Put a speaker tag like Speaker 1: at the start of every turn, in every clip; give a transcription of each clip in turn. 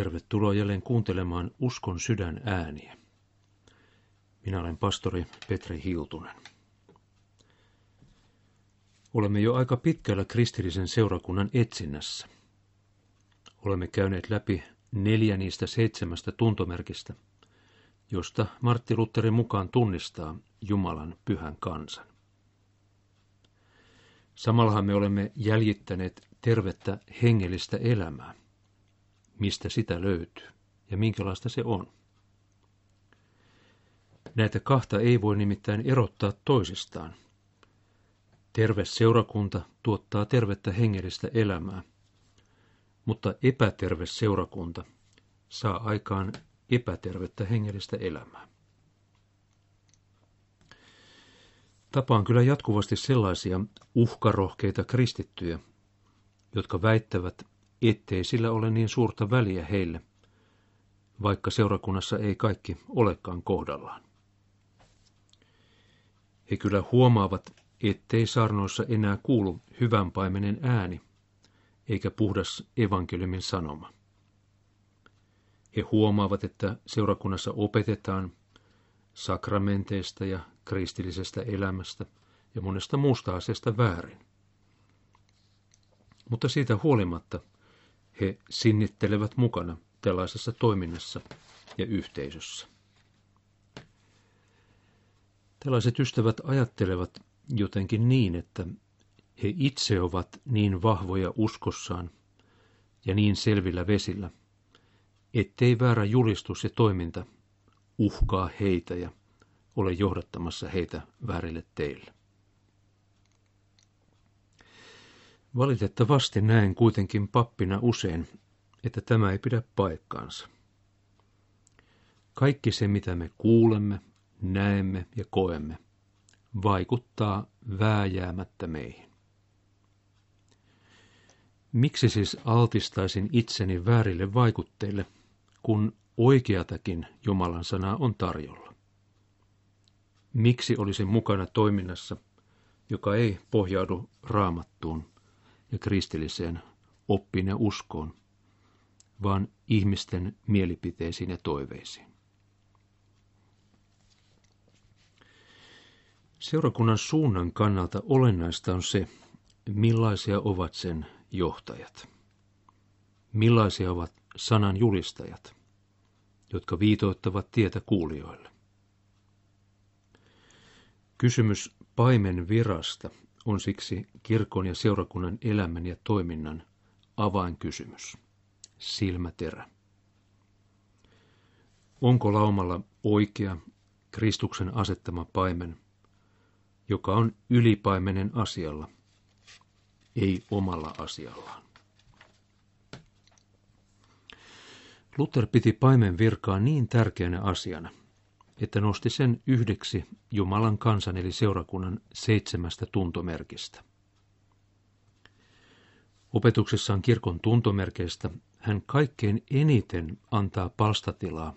Speaker 1: Tervetuloa jälleen kuuntelemaan Uskon sydän ääniä. Minä olen pastori Petri Hiltunen. Olemme jo aika pitkällä kristillisen seurakunnan etsinnässä. Olemme käyneet läpi neljä niistä seitsemästä tuntomerkistä, josta Martti Lutherin mukaan tunnistaa Jumalan pyhän kansan. Samallahan me olemme jäljittäneet tervettä hengellistä elämää – mistä sitä löytyy ja minkälaista se on. Näitä kahta ei voi nimittäin erottaa toisistaan. Terve seurakunta tuottaa tervettä hengellistä elämää, mutta epäterve seurakunta saa aikaan epätervettä hengellistä elämää. Tapaan kyllä jatkuvasti sellaisia uhkarohkeita kristittyjä, jotka väittävät, ettei sillä ole niin suurta väliä heille, vaikka seurakunnassa ei kaikki olekaan kohdallaan. He kyllä huomaavat, ettei saarnoissa enää kuulu hyvän paimenen ääni, eikä puhdas evankeliumin sanoma. He huomaavat, että seurakunnassa opetetaan sakramenteista ja kristillisestä elämästä ja monesta muusta asiasta väärin. Mutta siitä huolimatta he sinnittelevät mukana tällaisessa toiminnassa ja yhteisössä. Tällaiset ystävät ajattelevat jotenkin niin, että he itse ovat niin vahvoja uskossaan ja niin selvillä vesillä, ettei väärä julistus ja toiminta uhkaa heitä ja ole johdattamassa heitä väärille teille. Valitettavasti näen kuitenkin pappina usein, että tämä ei pidä paikkaansa. Kaikki se, mitä me kuulemme, näemme ja koemme, vaikuttaa vääjäämättä meihin. Miksi siis altistaisin itseni väärille vaikutteille, kun oikeatakin Jumalan sanaa on tarjolla? Miksi olisin mukana toiminnassa, joka ei pohjaudu raamattuun ja kristilliseen oppiin ja uskoon, vaan ihmisten mielipiteisiin ja toiveisiin. Seurakunnan suunnan kannalta olennaista on se, millaisia ovat sen johtajat. Millaisia ovat sanan julistajat, jotka viitoittavat tietä kuulijoille. Kysymys paimen virasta on siksi kirkon ja seurakunnan elämän ja toiminnan avainkysymys, silmäterä. Onko laumalla oikea Kristuksen asettama paimen, joka on ylipaimenen asialla, ei omalla asiallaan? Luther piti paimen virkaa niin tärkeänä asiana, että nosti sen yhdeksi Jumalan kansan eli seurakunnan seitsemästä tuntomerkistä. Opetuksessaan kirkon tuntomerkeistä hän kaikkein eniten antaa palstatilaa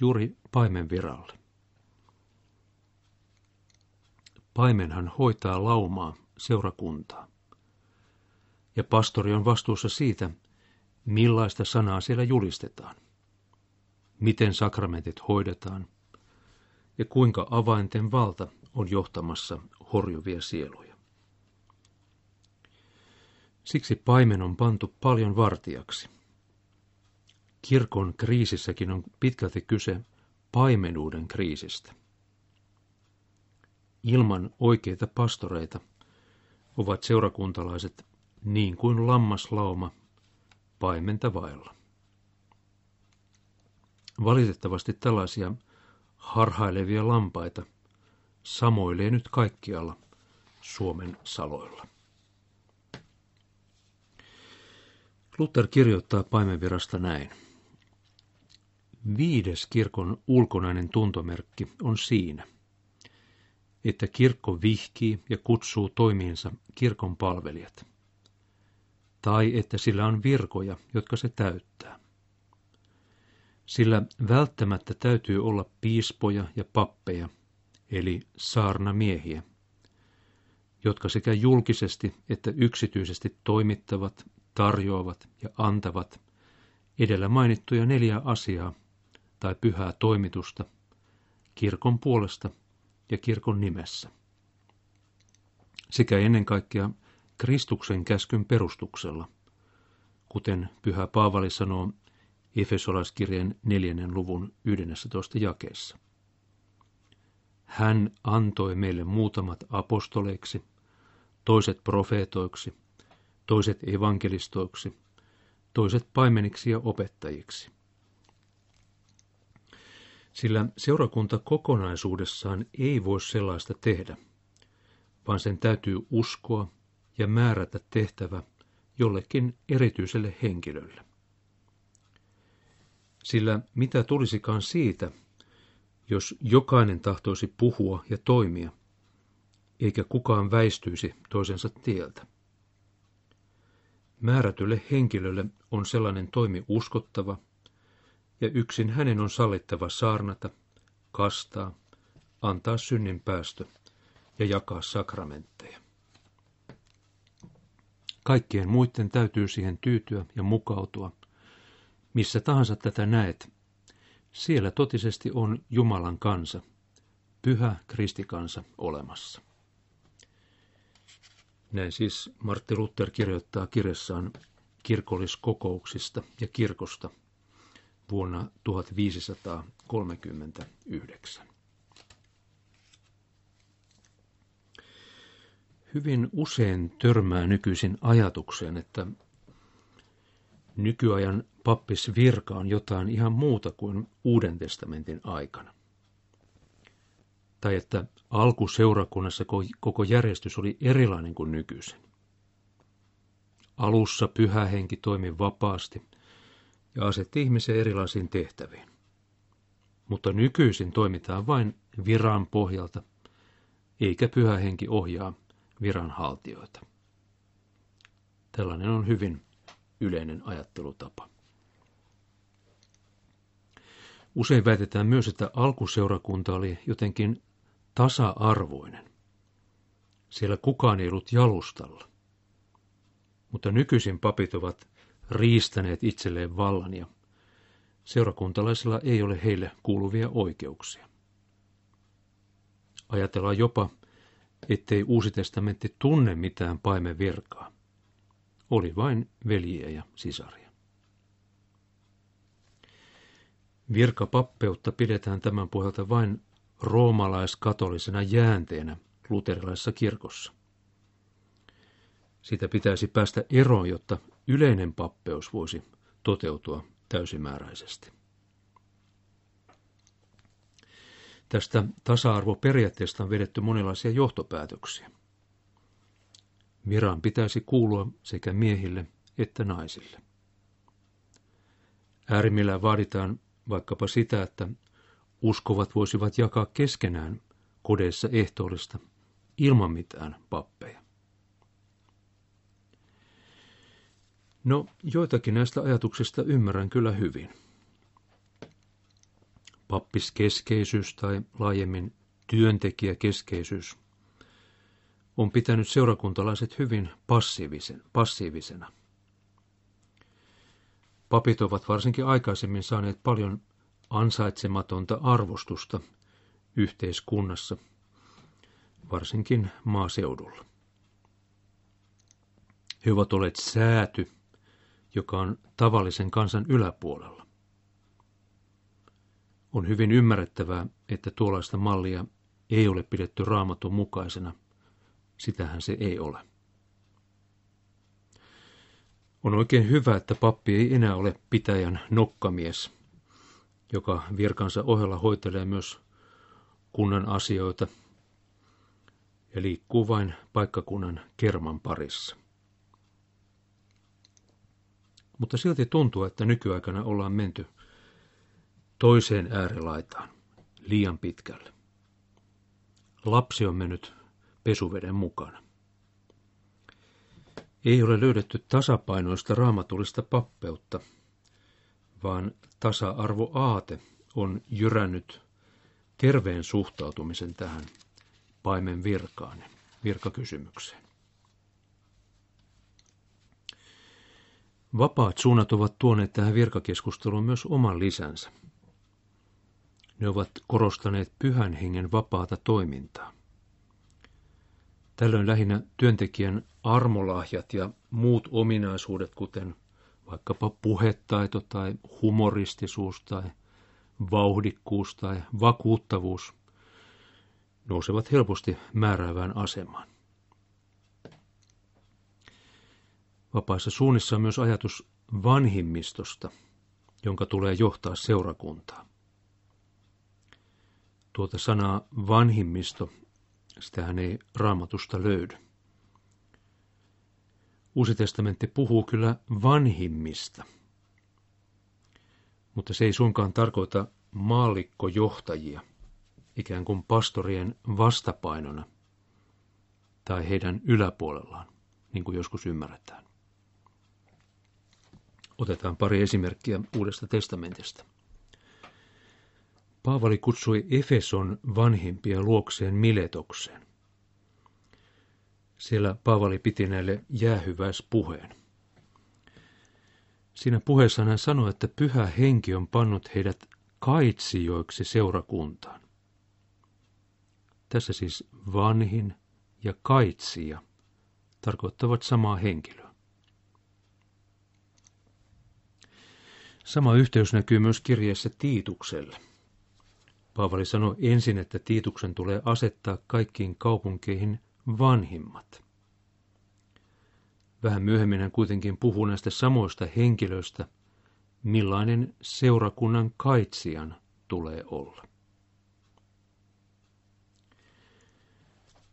Speaker 1: juuri paimen viralle. Paimenhan hoitaa laumaa, seurakuntaa. Ja pastori on vastuussa siitä, millaista sanaa siellä julistetaan. Miten sakramentit hoidetaan – ja kuinka avainten valta on johtamassa horjuvia sieluja. Siksi paimen on pantu paljon vartijaksi. Kirkon kriisissäkin on pitkälti kyse paimenuuden kriisistä. Ilman oikeita pastoreita ovat seurakuntalaiset niin kuin lammaslauma paimenta vailla. Valitettavasti tällaisia harhailevia lampaita samoilee nyt kaikkialla Suomen saloilla. Luther kirjoittaa paimenvirasta näin. Viides kirkon ulkonainen tuntomerkki on siinä, että kirkko vihkii ja kutsuu toimiinsa kirkon palvelijat, tai että sillä on virkoja, jotka se täyttää sillä välttämättä täytyy olla piispoja ja pappeja, eli saarnamiehiä, jotka sekä julkisesti että yksityisesti toimittavat, tarjoavat ja antavat edellä mainittuja neljä asiaa tai pyhää toimitusta kirkon puolesta ja kirkon nimessä. Sekä ennen kaikkea Kristuksen käskyn perustuksella, kuten pyhä Paavali sanoo Efesolaiskirjeen neljännen luvun 11 jakeessa. Hän antoi meille muutamat apostoleiksi, toiset profeetoiksi, toiset evankelistoiksi, toiset paimeniksi ja opettajiksi. Sillä seurakunta kokonaisuudessaan ei voi sellaista tehdä, vaan sen täytyy uskoa ja määrätä tehtävä jollekin erityiselle henkilölle. Sillä mitä tulisikaan siitä, jos jokainen tahtoisi puhua ja toimia, eikä kukaan väistyisi toisensa tieltä. Määrätylle henkilölle on sellainen toimi uskottava, ja yksin hänen on sallittava saarnata, kastaa, antaa synnin päästö ja jakaa sakramentteja. Kaikkien muiden täytyy siihen tyytyä ja mukautua. Missä tahansa tätä näet, siellä totisesti on Jumalan kansa, pyhä kristikansa olemassa. Näin siis Martti Luther kirjoittaa kirjassaan kirkolliskokouksista ja kirkosta vuonna 1539. Hyvin usein törmää nykyisin ajatukseen, että nykyajan pappisvirka on jotain ihan muuta kuin Uuden testamentin aikana. Tai että alkuseurakunnassa koko järjestys oli erilainen kuin nykyisin. Alussa pyhä henki toimi vapaasti ja asetti ihmisiä erilaisiin tehtäviin. Mutta nykyisin toimitaan vain viran pohjalta, eikä pyhä henki ohjaa viranhaltijoita. Tällainen on hyvin yleinen ajattelutapa. Usein väitetään myös, että alkuseurakunta oli jotenkin tasa-arvoinen. Siellä kukaan ei ollut jalustalla. Mutta nykyisin papit ovat riistäneet itselleen vallan ja seurakuntalaisilla ei ole heille kuuluvia oikeuksia. Ajatellaan jopa, ettei Uusi testamentti tunne mitään paimen virkaa. Oli vain veljiä ja sisaria. Virkapappeutta pidetään tämän pohjalta vain roomalaiskatolisena jäänteenä luterilaisessa kirkossa. Sitä pitäisi päästä eroon, jotta yleinen pappeus voisi toteutua täysimääräisesti. Tästä tasa-arvoperiaatteesta on vedetty monenlaisia johtopäätöksiä. Viran pitäisi kuulua sekä miehille että naisille. Äärimmillään vaaditaan vaikkapa sitä, että uskovat voisivat jakaa keskenään kodeissa ehtoollista ilman mitään pappeja. No, joitakin näistä ajatuksista ymmärrän kyllä hyvin. Pappiskeskeisyys tai laajemmin työntekijäkeskeisyys on pitänyt seurakuntalaiset hyvin passiivisen, passiivisena. Papit ovat varsinkin aikaisemmin saaneet paljon ansaitsematonta arvostusta yhteiskunnassa, varsinkin maaseudulla. He ovat olleet sääty, joka on tavallisen kansan yläpuolella. On hyvin ymmärrettävää, että tuollaista mallia ei ole pidetty raamatun mukaisena. Sitähän se ei ole. On oikein hyvä, että pappi ei enää ole pitäjän nokkamies, joka virkansa ohella hoitelee myös kunnan asioita ja liikkuu vain paikkakunnan kerman parissa. Mutta silti tuntuu, että nykyaikana ollaan menty toiseen äärilaitaan liian pitkälle. Lapsi on mennyt pesuveden mukana. Ei ole löydetty tasapainoista raamatullista pappeutta, vaan tasa-arvoaate on jyrännyt terveen suhtautumisen tähän paimen virkaan, virkakysymykseen. Vapaat suunnat ovat tuoneet tähän virkakeskusteluun myös oman lisänsä. Ne ovat korostaneet pyhän hengen vapaata toimintaa. Tällöin lähinnä työntekijän armolahjat ja muut ominaisuudet, kuten vaikkapa puhetaito tai humoristisuus tai vauhdikkuus tai vakuuttavuus, nousevat helposti määräävään asemaan. Vapaissa suunnissa on myös ajatus vanhimmistosta, jonka tulee johtaa seurakuntaa. Tuota sanaa vanhimmisto, sitähän ei raamatusta löydy. Uusi testamentti puhuu kyllä vanhimmista, mutta se ei suinkaan tarkoita maallikkojohtajia, ikään kuin pastorien vastapainona tai heidän yläpuolellaan, niin kuin joskus ymmärretään. Otetaan pari esimerkkiä Uudesta testamentista. Paavali kutsui Efeson vanhimpia luokseen Miletokseen. Siellä Paavali piti näille jäähyväispuheen. Siinä puheessa hän sanoi, että pyhä henki on pannut heidät kaitsijoiksi seurakuntaan. Tässä siis vanhin ja kaitsija tarkoittavat samaa henkilöä. Sama yhteys näkyy myös kirjeessä Tiitukselle. Paavali sanoi ensin, että Tiituksen tulee asettaa kaikkiin kaupunkeihin vanhimmat. Vähän myöhemmin hän kuitenkin puhuu näistä samoista henkilöistä, millainen seurakunnan kaitsijan tulee olla.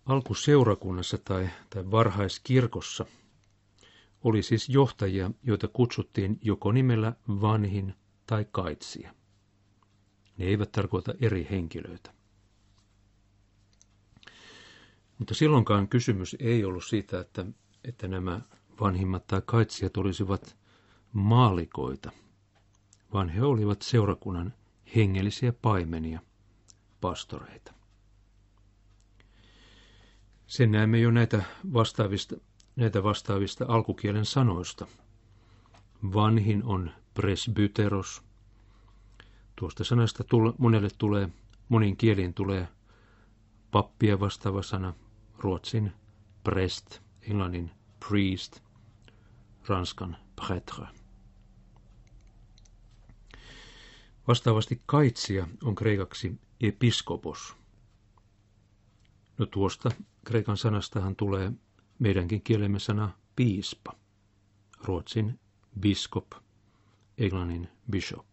Speaker 1: Alkuseurakunnassa tai, tai varhaiskirkossa oli siis johtajia, joita kutsuttiin joko nimellä vanhin tai kaitsija. Ne eivät tarkoita eri henkilöitä. Mutta silloinkaan kysymys ei ollut siitä, että, että nämä vanhimmat tai kaitsijat olisivat maalikoita, vaan he olivat seurakunnan hengellisiä paimenia, pastoreita. Sen näemme jo näitä vastaavista, näitä vastaavista alkukielen sanoista. Vanhin on presbyteros. Tuosta sanasta tule, monelle tulee, monin kieliin tulee pappia vastaava sana, ruotsin prest, englannin priest, ranskan prêtre. Vastaavasti kaitsija on kreikaksi episkopos. No tuosta kreikan sanastahan tulee meidänkin kielemme sana piispa, ruotsin biskop, englannin bishop.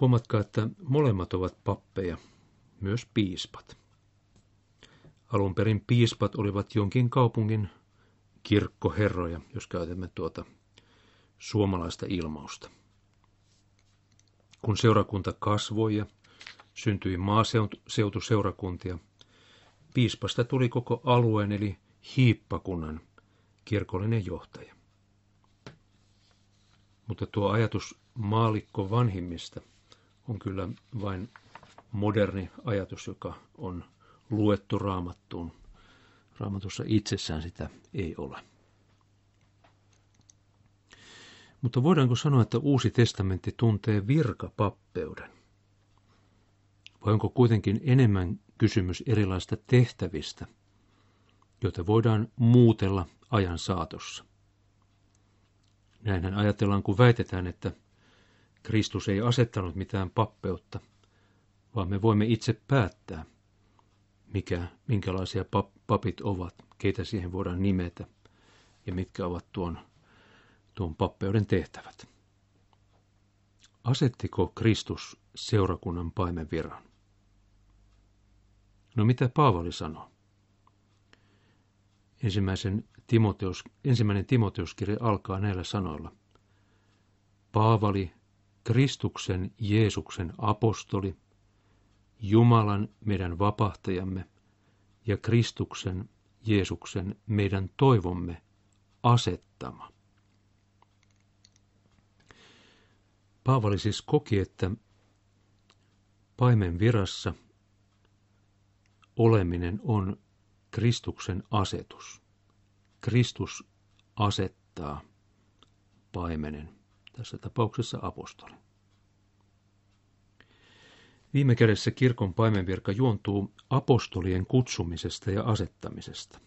Speaker 1: Huomatkaa, että molemmat ovat pappeja, myös piispat. Alun perin piispat olivat jonkin kaupungin kirkkoherroja, jos käytämme tuota suomalaista ilmausta. Kun seurakunta kasvoi ja syntyi maaseutuseurakuntia, piispasta tuli koko alueen eli hiippakunnan kirkollinen johtaja. Mutta tuo ajatus maalikko vanhimmista on kyllä vain moderni ajatus, joka on luettu raamattuun. Raamatussa itsessään sitä ei ole. Mutta voidaanko sanoa, että uusi testamentti tuntee virkapappeuden? Vai onko kuitenkin enemmän kysymys erilaista tehtävistä, joita voidaan muutella ajan saatossa? Näinhän ajatellaan, kun väitetään, että Kristus ei asettanut mitään pappeutta, vaan me voimme itse päättää, mikä, minkälaisia papit ovat, keitä siihen voidaan nimetä ja mitkä ovat tuon, tuon pappeuden tehtävät. Asettiko Kristus seurakunnan paimen viran? No mitä Paavali sanoo? Ensimmäisen Timoteus, ensimmäinen Timoteuskirja alkaa näillä sanoilla. Paavali, Kristuksen Jeesuksen apostoli, Jumalan meidän vapahtajamme ja Kristuksen Jeesuksen meidän toivomme asettama. Paavali siis koki, että paimen virassa oleminen on Kristuksen asetus. Kristus asettaa paimenen, tässä tapauksessa apostoli. Viime kädessä kirkon paimenvirka juontuu apostolien kutsumisesta ja asettamisesta.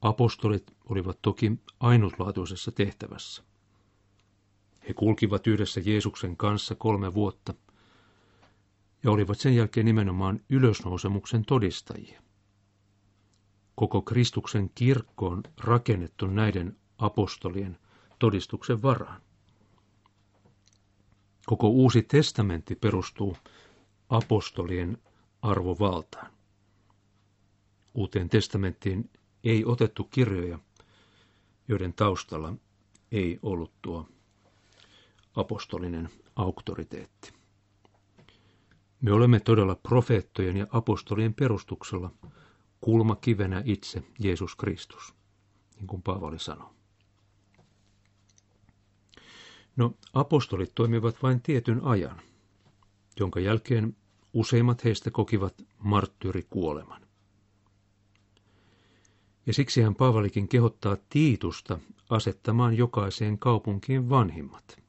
Speaker 1: Apostolit olivat toki ainutlaatuisessa tehtävässä. He kulkivat yhdessä Jeesuksen kanssa kolme vuotta ja olivat sen jälkeen nimenomaan ylösnousemuksen todistajia. Koko Kristuksen kirkko on rakennettu näiden apostolien todistuksen varaan. Koko uusi testamentti perustuu apostolien arvovaltaan. Uuteen testamenttiin ei otettu kirjoja, joiden taustalla ei ollut tuo apostolinen auktoriteetti. Me olemme todella profeettojen ja apostolien perustuksella kulmakivenä itse Jeesus Kristus, niin kuin Paavali sanoi. No, apostolit toimivat vain tietyn ajan, jonka jälkeen useimmat heistä kokivat marttyyrikuoleman. Ja siksi hän Paavalikin kehottaa Tiitusta asettamaan jokaiseen kaupunkiin vanhimmat.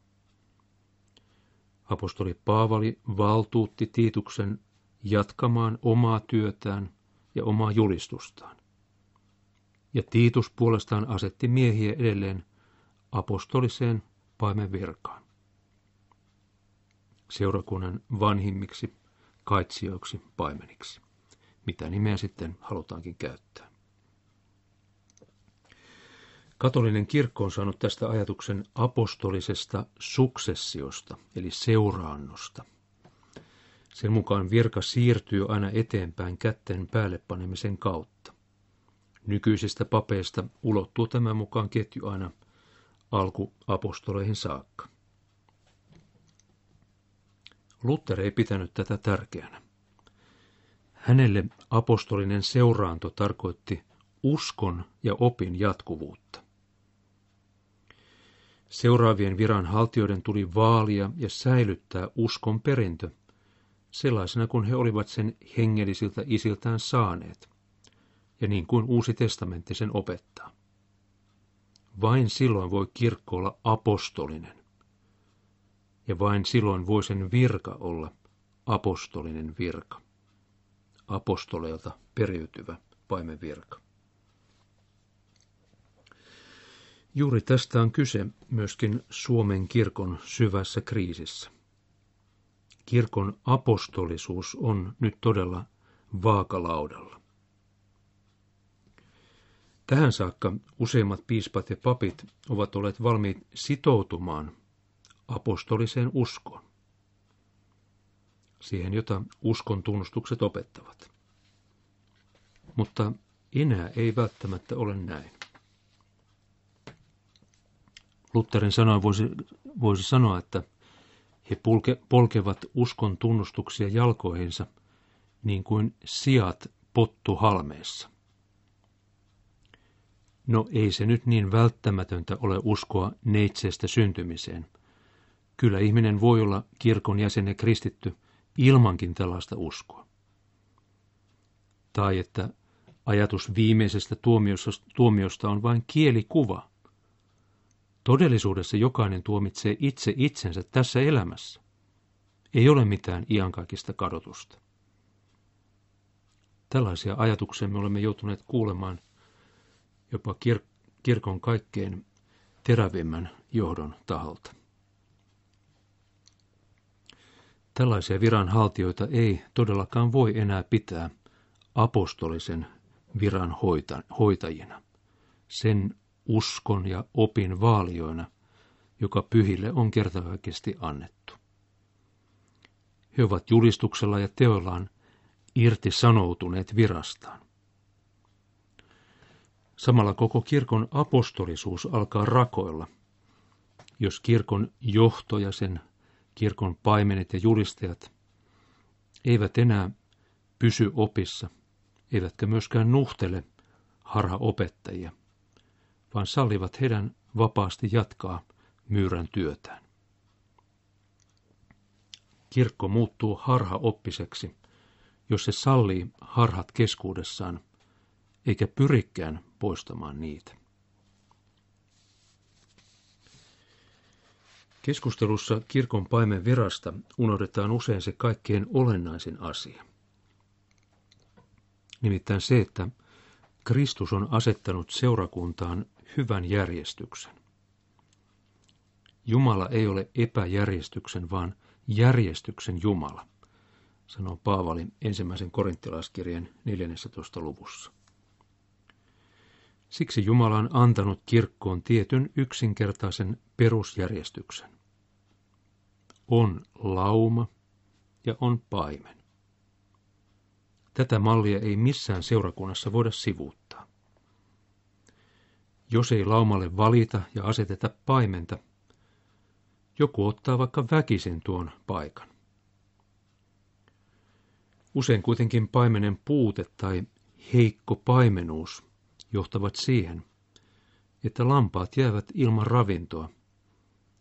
Speaker 1: Apostoli Paavali valtuutti Tiituksen jatkamaan omaa työtään ja omaa julistustaan. Ja Tiitus puolestaan asetti miehiä edelleen apostoliseen paimen virkaan. Seurakunnan vanhimmiksi, kaitsijoiksi, paimeniksi. Mitä nimeä sitten halutaankin käyttää. Katolinen kirkko on saanut tästä ajatuksen apostolisesta suksessiosta, eli seuraannosta. Sen mukaan virka siirtyy aina eteenpäin kätten päälle panemisen kautta. Nykyisistä papeista ulottuu tämän mukaan ketju aina alkuapostoleihin saakka. Luther ei pitänyt tätä tärkeänä. Hänelle apostolinen seuraanto tarkoitti uskon ja opin jatkuvuutta. Seuraavien viranhaltijoiden tuli vaalia ja säilyttää uskon perintö sellaisena kuin he olivat sen hengellisiltä isiltään saaneet, ja niin kuin Uusi testamentti sen opettaa. Vain silloin voi kirkko olla apostolinen, ja vain silloin voi sen virka olla apostolinen virka, apostoleilta periytyvä paimenvirka. Juuri tästä on kyse myöskin Suomen kirkon syvässä kriisissä. Kirkon apostolisuus on nyt todella vaakalaudalla. Tähän saakka useimmat piispat ja papit ovat olleet valmiit sitoutumaan apostoliseen uskoon. Siihen, jota uskon tunnustukset opettavat. Mutta enää ei välttämättä ole näin. Lutherin sanoin voisi, voisi sanoa, että he pulke, polkevat uskon tunnustuksia jalkoihinsa niin kuin sijat pottu halmeessa. No ei se nyt niin välttämätöntä ole uskoa neitseestä syntymiseen. Kyllä ihminen voi olla kirkon jäsen ja kristitty ilmankin tällaista uskoa. Tai että ajatus viimeisestä tuomiosta, tuomiosta on vain kielikuva – Todellisuudessa jokainen tuomitsee itse itsensä tässä elämässä. Ei ole mitään iankaikkista kadotusta. Tällaisia ajatuksia me olemme joutuneet kuulemaan jopa kir- kirkon kaikkein terävimmän johdon taholta. Tällaisia viranhaltijoita ei todellakaan voi enää pitää apostolisen viran hoitajina. Sen uskon ja opin vaalioina, joka pyhille on kertakaikkisesti annettu. He ovat julistuksella ja teollaan irtisanoutuneet virastaan. Samalla koko kirkon apostolisuus alkaa rakoilla, jos kirkon johto ja sen kirkon paimenet ja julistajat eivät enää pysy opissa, eivätkä myöskään nuhtele harha opettajia – vaan sallivat heidän vapaasti jatkaa myyrän työtään. Kirkko muuttuu harhaoppiseksi, jos se sallii harhat keskuudessaan, eikä pyrikään poistamaan niitä. Keskustelussa kirkon paimen virasta unohdetaan usein se kaikkein olennaisin asia. Nimittäin se, että Kristus on asettanut seurakuntaan hyvän järjestyksen. Jumala ei ole epäjärjestyksen, vaan järjestyksen Jumala, sanoo Paavali ensimmäisen korinttilaiskirjeen 14. luvussa. Siksi Jumala on antanut kirkkoon tietyn yksinkertaisen perusjärjestyksen. On lauma ja on paimen. Tätä mallia ei missään seurakunnassa voida sivuuttaa. Jos ei laumalle valita ja aseteta paimenta, joku ottaa vaikka väkisin tuon paikan. Usein kuitenkin paimenen puute tai heikko paimenuus johtavat siihen, että lampaat jäävät ilman ravintoa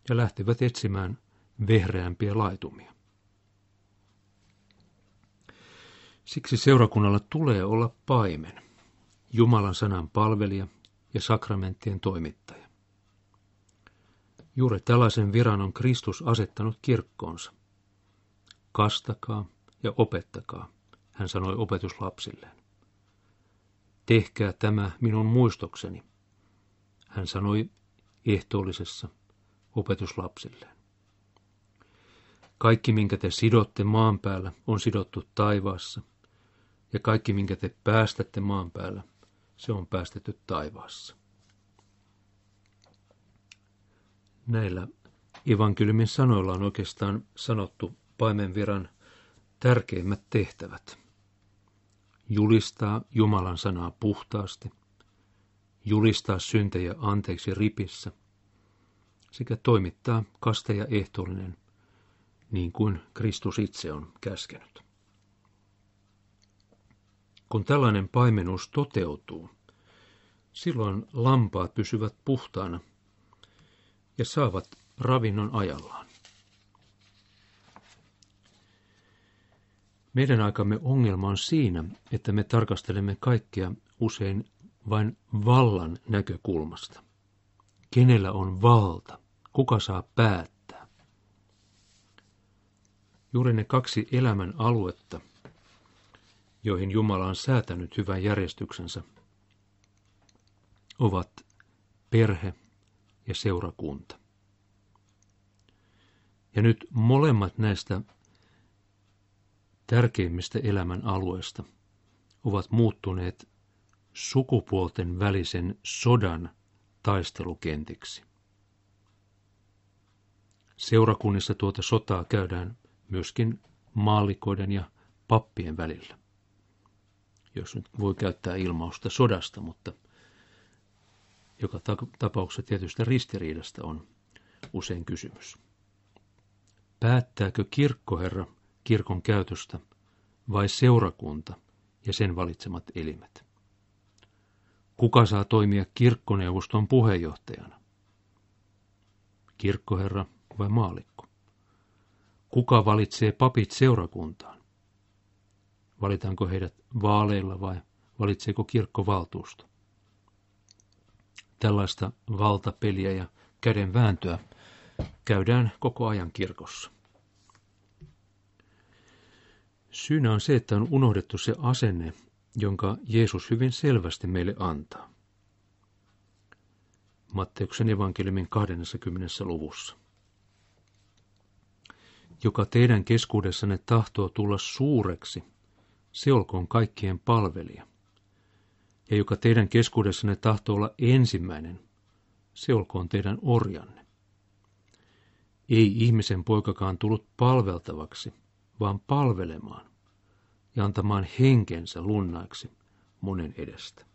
Speaker 1: ja lähtevät etsimään vehreämpiä laitumia. Siksi seurakunnalla tulee olla paimen, Jumalan sanan palvelija ja sakramenttien toimittaja. Juuri tällaisen viran on Kristus asettanut kirkkoonsa. Kastakaa ja opettakaa, hän sanoi opetuslapsilleen. Tehkää tämä minun muistokseni, hän sanoi ehtoollisessa opetuslapsilleen. Kaikki, minkä te sidotte maan päällä, on sidottu taivaassa, ja kaikki, minkä te päästätte maan päällä, se on päästetty taivaassa. Näillä evankeliumin sanoilla on oikeastaan sanottu paimenviran tärkeimmät tehtävät. Julistaa Jumalan sanaa puhtaasti, julistaa syntejä anteeksi ripissä sekä toimittaa kasteja ehtoollinen, niin kuin Kristus itse on käskenyt. Kun tällainen paimenuus toteutuu, silloin lampaat pysyvät puhtaana ja saavat ravinnon ajallaan. Meidän aikamme ongelma on siinä, että me tarkastelemme kaikkea usein vain vallan näkökulmasta. Kenellä on valta? Kuka saa päättää? Juuri ne kaksi elämän aluetta, joihin Jumala on säätänyt hyvän järjestyksensä, ovat perhe ja seurakunta. Ja nyt molemmat näistä tärkeimmistä elämän alueista ovat muuttuneet sukupuolten välisen sodan taistelukentiksi. Seurakunnissa tuota sotaa käydään myöskin maallikoiden ja pappien välillä. Jos nyt voi käyttää ilmausta sodasta, mutta joka tapauksessa tietystä ristiriidasta on usein kysymys. Päättääkö kirkkoherra kirkon käytöstä vai seurakunta ja sen valitsemat elimet? Kuka saa toimia kirkkoneuvoston puheenjohtajana? Kirkkoherra vai maalikko? Kuka valitsee papit seurakuntaan? Valitaanko heidät vaaleilla vai valitseeko kirkkovaltuusto? Tällaista valtapeliä ja kädenvääntöä käydään koko ajan kirkossa. Syynä on se, että on unohdettu se asenne, jonka Jeesus hyvin selvästi meille antaa. Matteuksen evankeliumin 20. luvussa. Joka teidän keskuudessanne tahtoo tulla suureksi, se olkoon kaikkien palvelija. Ja joka teidän keskuudessanne tahtoo olla ensimmäinen, se olkoon teidän orjanne. Ei ihmisen poikakaan tullut palveltavaksi, vaan palvelemaan ja antamaan henkensä lunnaiksi monen edestä.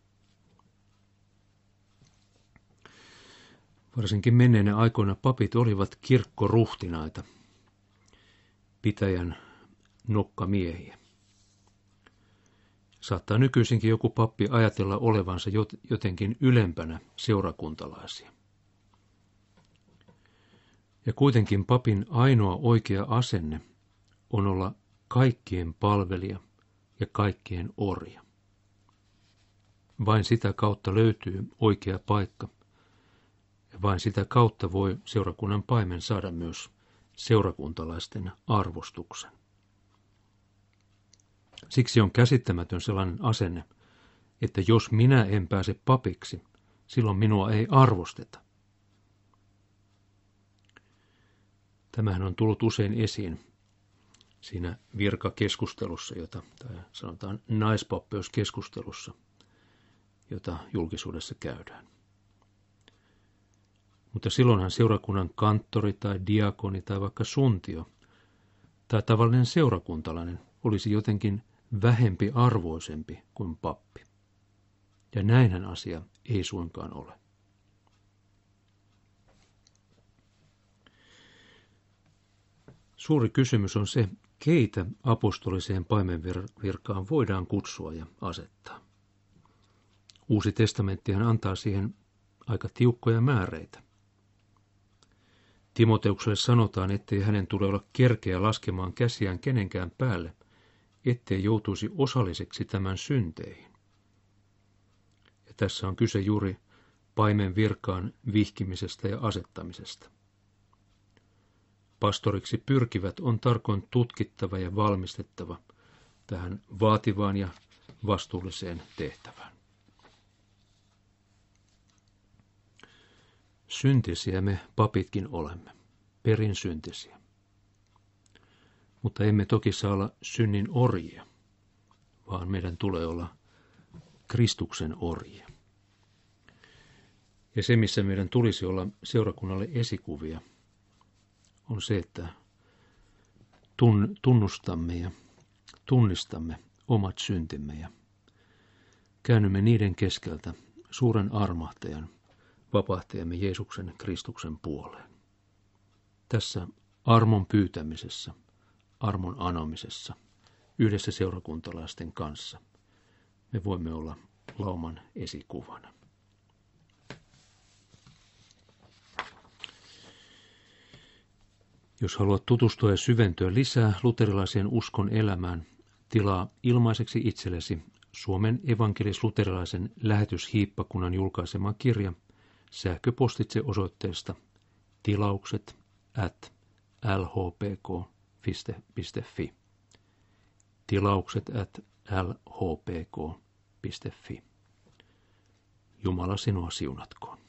Speaker 1: Varsinkin menneinä aikoina papit olivat kirkkoruhtinaita, pitäjän nokkamiehiä. Saattaa nykyisinkin joku pappi ajatella olevansa jotenkin ylempänä seurakuntalaisia. Ja kuitenkin papin ainoa oikea asenne on olla kaikkien palvelija ja kaikkien orja. Vain sitä kautta löytyy oikea paikka. Ja vain sitä kautta voi seurakunnan paimen saada myös seurakuntalaisten arvostuksen. Siksi on käsittämätön sellainen asenne, että jos minä en pääse papiksi, silloin minua ei arvosteta. Tämähän on tullut usein esiin siinä virkakeskustelussa, jota, tai sanotaan naispappeuskeskustelussa, jota julkisuudessa käydään. Mutta silloinhan seurakunnan kanttori tai diakoni tai vaikka suntio tai tavallinen seurakuntalainen olisi jotenkin vähempi arvoisempi kuin pappi. Ja näinhän asia ei suinkaan ole. Suuri kysymys on se, keitä apostoliseen paimenvirkaan voidaan kutsua ja asettaa. Uusi testamenttihan antaa siihen aika tiukkoja määreitä. Timoteukselle sanotaan, ettei hänen tule olla kerkeä laskemaan käsiään kenenkään päälle, ettei joutuisi osalliseksi tämän synteihin. Ja tässä on kyse juuri paimen virkaan vihkimisestä ja asettamisesta. Pastoriksi pyrkivät on tarkoin tutkittava ja valmistettava tähän vaativaan ja vastuulliseen tehtävään. Syntisiä me papitkin olemme, perin syntisiä. Mutta emme toki saa olla synnin orjia, vaan meidän tulee olla Kristuksen orjia. Ja se, missä meidän tulisi olla seurakunnalle esikuvia, on se, että tunnustamme ja tunnistamme omat syntimme ja käännymme niiden keskeltä suuren armahtajan, vapahtajamme Jeesuksen Kristuksen puoleen. Tässä armon pyytämisessä, armon anomisessa, yhdessä seurakuntalaisten kanssa, me voimme olla lauman esikuvana. Jos haluat tutustua ja syventyä lisää luterilaisen uskon elämään, tilaa ilmaiseksi itsellesi Suomen evankelis-luterilaisen lähetyshiippakunnan julkaisema kirja sähköpostitse osoitteesta tilaukset at lhpk.fi. Tilaukset at lhpk.fi. Jumala sinua siunatkoon.